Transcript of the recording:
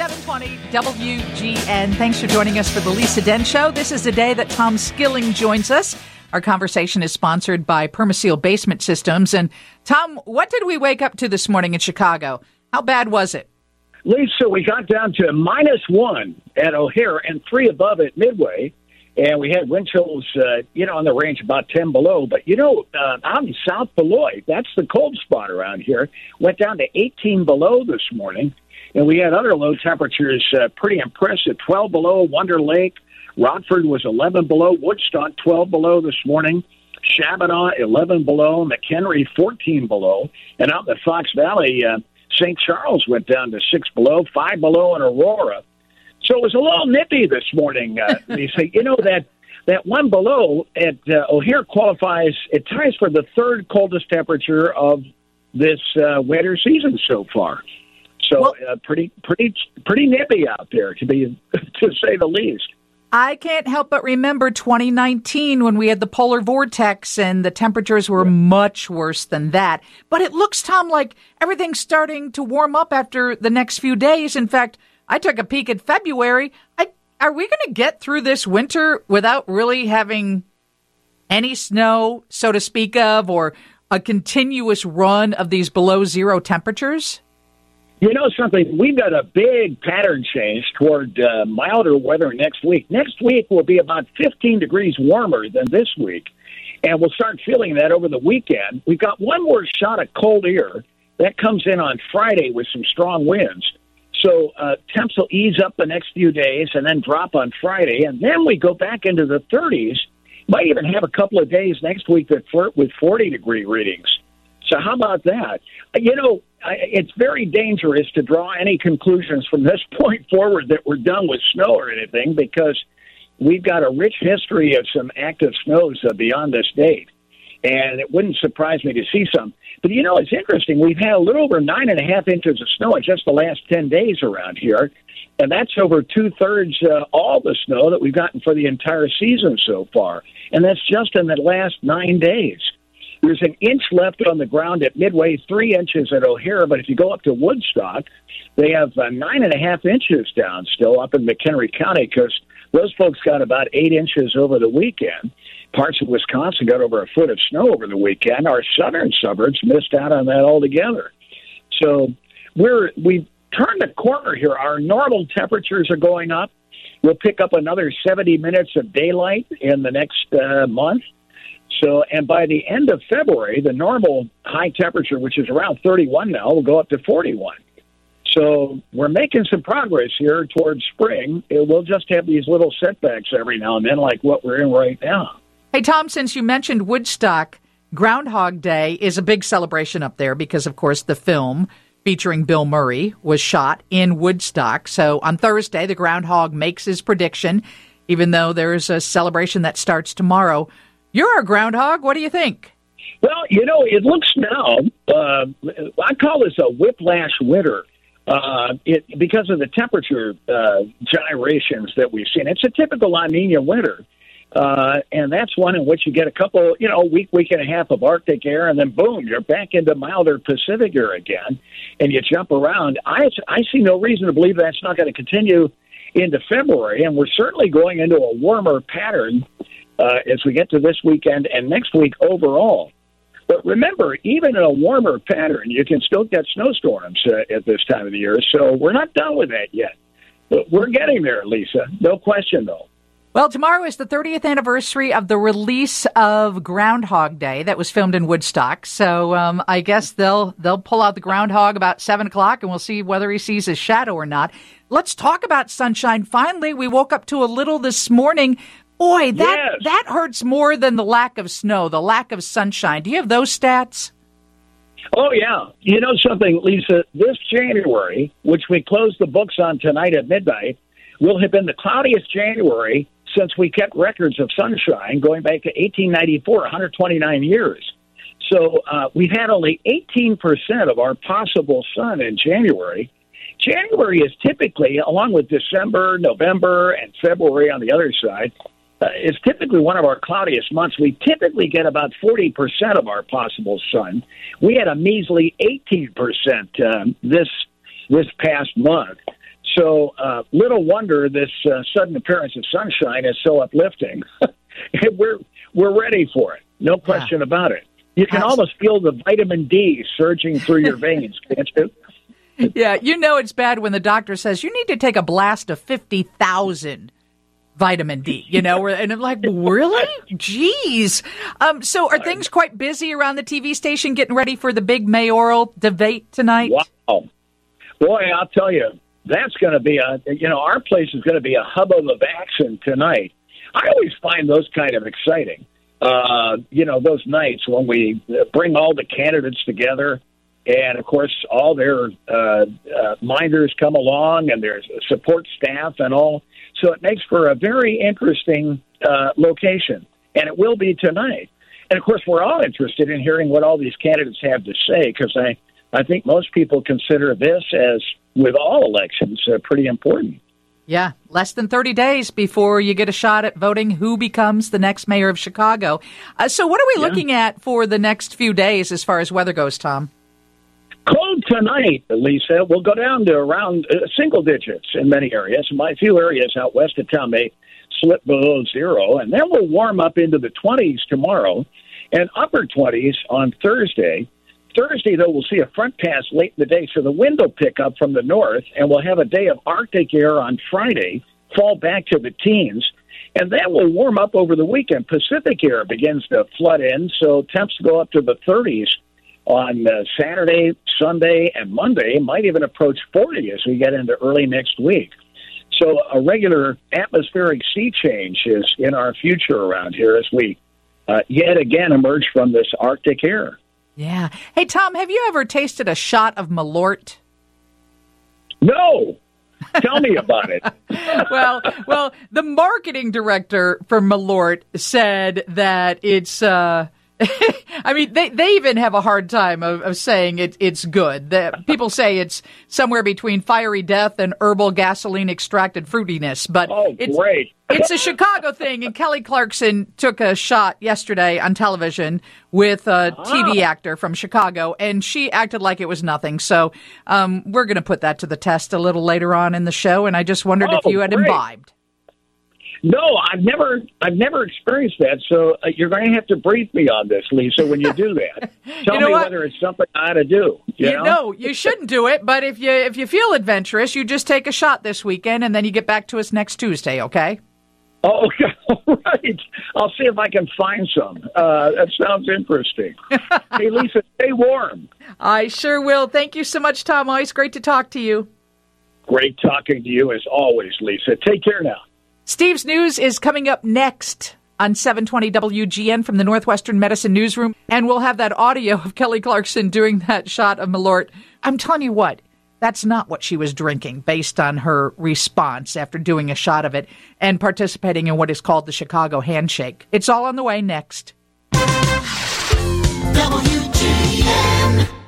720 WGN. Thanks for joining us for the Lisa Dent Show. This is the day that Tom Skilling joins us. Our conversation is sponsored by Permaseal Basement Systems. And Tom, what did we wake up to this morning in Chicago? How bad was it? Lisa, we got down to minus one at O'Hare and three above at Midway. And we had wind chills, uh, you know, on the range about 10 below. But, you know, uh, out in South Beloit, that's the cold spot around here, went down to 18 below this morning. And we had other low temperatures uh, pretty impressive 12 below Wonder Lake. Rockford was 11 below. Woodstock 12 below this morning. Shabbona 11 below. McHenry 14 below. And out in the Fox Valley, uh, St. Charles went down to 6 below, 5 below in Aurora. So it was a little nippy this morning. Uh, they say, you know, that that one below at uh, O'Hare qualifies, it ties for the third coldest temperature of this uh, winter season so far. So well, uh, pretty, pretty, pretty nippy out there to be, to say the least. I can't help but remember 2019 when we had the polar vortex and the temperatures were much worse than that. But it looks, Tom, like everything's starting to warm up after the next few days. In fact, I took a peek at February. I, are we going to get through this winter without really having any snow, so to speak of, or a continuous run of these below zero temperatures? You know something? We've got a big pattern change toward uh, milder weather next week. Next week will be about 15 degrees warmer than this week, and we'll start feeling that over the weekend. We've got one more shot of cold air that comes in on Friday with some strong winds. So uh, temps will ease up the next few days and then drop on Friday, and then we go back into the 30s. Might even have a couple of days next week that flirt with 40 degree readings. So how about that? You know, it's very dangerous to draw any conclusions from this point forward that we're done with snow or anything because we've got a rich history of some active snows uh, beyond this date. And it wouldn't surprise me to see some. But you know, it's interesting. We've had a little over nine and a half inches of snow in just the last 10 days around here. And that's over two thirds uh, all the snow that we've gotten for the entire season so far. And that's just in the last nine days. There's an inch left on the ground at Midway, three inches at O'Hare. But if you go up to Woodstock, they have uh, nine and a half inches down still up in McHenry County because those folks got about eight inches over the weekend. Parts of Wisconsin got over a foot of snow over the weekend. Our southern suburbs missed out on that altogether. So we're we've turned the corner here. Our normal temperatures are going up. We'll pick up another 70 minutes of daylight in the next uh, month. So, and by the end of February, the normal high temperature, which is around 31 now, will go up to 41. So we're making some progress here towards spring. We'll just have these little setbacks every now and then, like what we're in right now. Hey, Tom, since you mentioned Woodstock, Groundhog Day is a big celebration up there because, of course, the film featuring Bill Murray was shot in Woodstock. So on Thursday, the groundhog makes his prediction, even though there's a celebration that starts tomorrow. You're a groundhog. What do you think? Well, you know, it looks now, uh, I call this a whiplash winter. Uh, it because of the temperature uh, gyrations that we've seen. It's a typical La Nina winter, uh, and that's one in which you get a couple, you know, week, week and a half of Arctic air, and then boom, you're back into milder Pacific air again, and you jump around. I I see no reason to believe that's not going to continue into February, and we're certainly going into a warmer pattern uh, as we get to this weekend and next week overall. But remember, even in a warmer pattern, you can still get snowstorms uh, at this time of the year. So we're not done with that yet. But we're getting there, Lisa. No question, though. Well, tomorrow is the 30th anniversary of the release of Groundhog Day that was filmed in Woodstock. So um, I guess they'll they'll pull out the groundhog about seven o'clock, and we'll see whether he sees his shadow or not. Let's talk about sunshine. Finally, we woke up to a little this morning. Boy, that yes. that hurts more than the lack of snow, the lack of sunshine. Do you have those stats? Oh yeah. You know something, Lisa, this January, which we close the books on tonight at midnight, will have been the cloudiest January since we kept records of sunshine going back to 1894, 129 years. So uh, we've had only 18% of our possible sun in January. January is typically, along with December, November, and February on the other side, uh, is typically one of our cloudiest months. We typically get about 40% of our possible sun. We had a measly 18% um, this this past month. So, uh, little wonder this uh, sudden appearance of sunshine is so uplifting. we're we're ready for it, no question yeah. about it. You can Absolutely. almost feel the vitamin D surging through your veins, can't you? Yeah, you know it's bad when the doctor says you need to take a blast of fifty thousand vitamin D, you know, and I'm like, really? Jeez. Um, so are things quite busy around the TV station getting ready for the big mayoral debate tonight? Wow. Boy, I'll tell you, that's going to be a, you know, our place is going to be a hubbub of action tonight. I always find those kind of exciting. Uh, you know, those nights when we bring all the candidates together, and of course, all their uh, uh, minders come along, and there's support staff and all. So it makes for a very interesting uh, location, and it will be tonight. And of course, we're all interested in hearing what all these candidates have to say because I, I think most people consider this, as with all elections, uh, pretty important. Yeah, less than 30 days before you get a shot at voting who becomes the next mayor of Chicago. Uh, so, what are we yeah. looking at for the next few days as far as weather goes, Tom? Tonight, Lisa. We'll go down to around uh, single digits in many areas. My few areas out west of town may slip below zero, and then we'll warm up into the 20s tomorrow and upper 20s on Thursday. Thursday, though, we'll see a front pass late in the day, so the wind will pick up from the north, and we'll have a day of Arctic air on Friday, fall back to the teens, and that will warm up over the weekend. Pacific air begins to flood in, so temps go up to the 30s on uh, Saturday, Sunday, and Monday, might even approach 40 as we get into early next week. So a regular atmospheric sea change is in our future around here as we uh, yet again emerge from this Arctic air. Yeah. Hey, Tom, have you ever tasted a shot of Malort? No. Tell me about it. well, well, the marketing director for Malort said that it's uh, I mean, they, they even have a hard time of, of saying it, it's good. The, people say it's somewhere between fiery death and herbal gasoline extracted fruitiness. But oh, it's, great. it's a Chicago thing. And Kelly Clarkson took a shot yesterday on television with a TV ah. actor from Chicago, and she acted like it was nothing. So um, we're going to put that to the test a little later on in the show. And I just wondered oh, if you had great. imbibed. No, I've never, I've never experienced that. So uh, you're going to have to brief me on this, Lisa, when you do that. Tell you know me what? whether it's something I ought to do. You, you know? know? you shouldn't do it. But if you if you feel adventurous, you just take a shot this weekend, and then you get back to us next Tuesday. Okay? Oh, okay. All right. I'll see if I can find some. Uh, that sounds interesting. hey, Lisa, stay warm. I sure will. Thank you so much, Tom. Always great to talk to you. Great talking to you as always, Lisa. Take care now. Steve's News is coming up next on 720 WGN from the Northwestern Medicine Newsroom. And we'll have that audio of Kelly Clarkson doing that shot of Malort. I'm telling you what, that's not what she was drinking based on her response after doing a shot of it and participating in what is called the Chicago Handshake. It's all on the way next. W-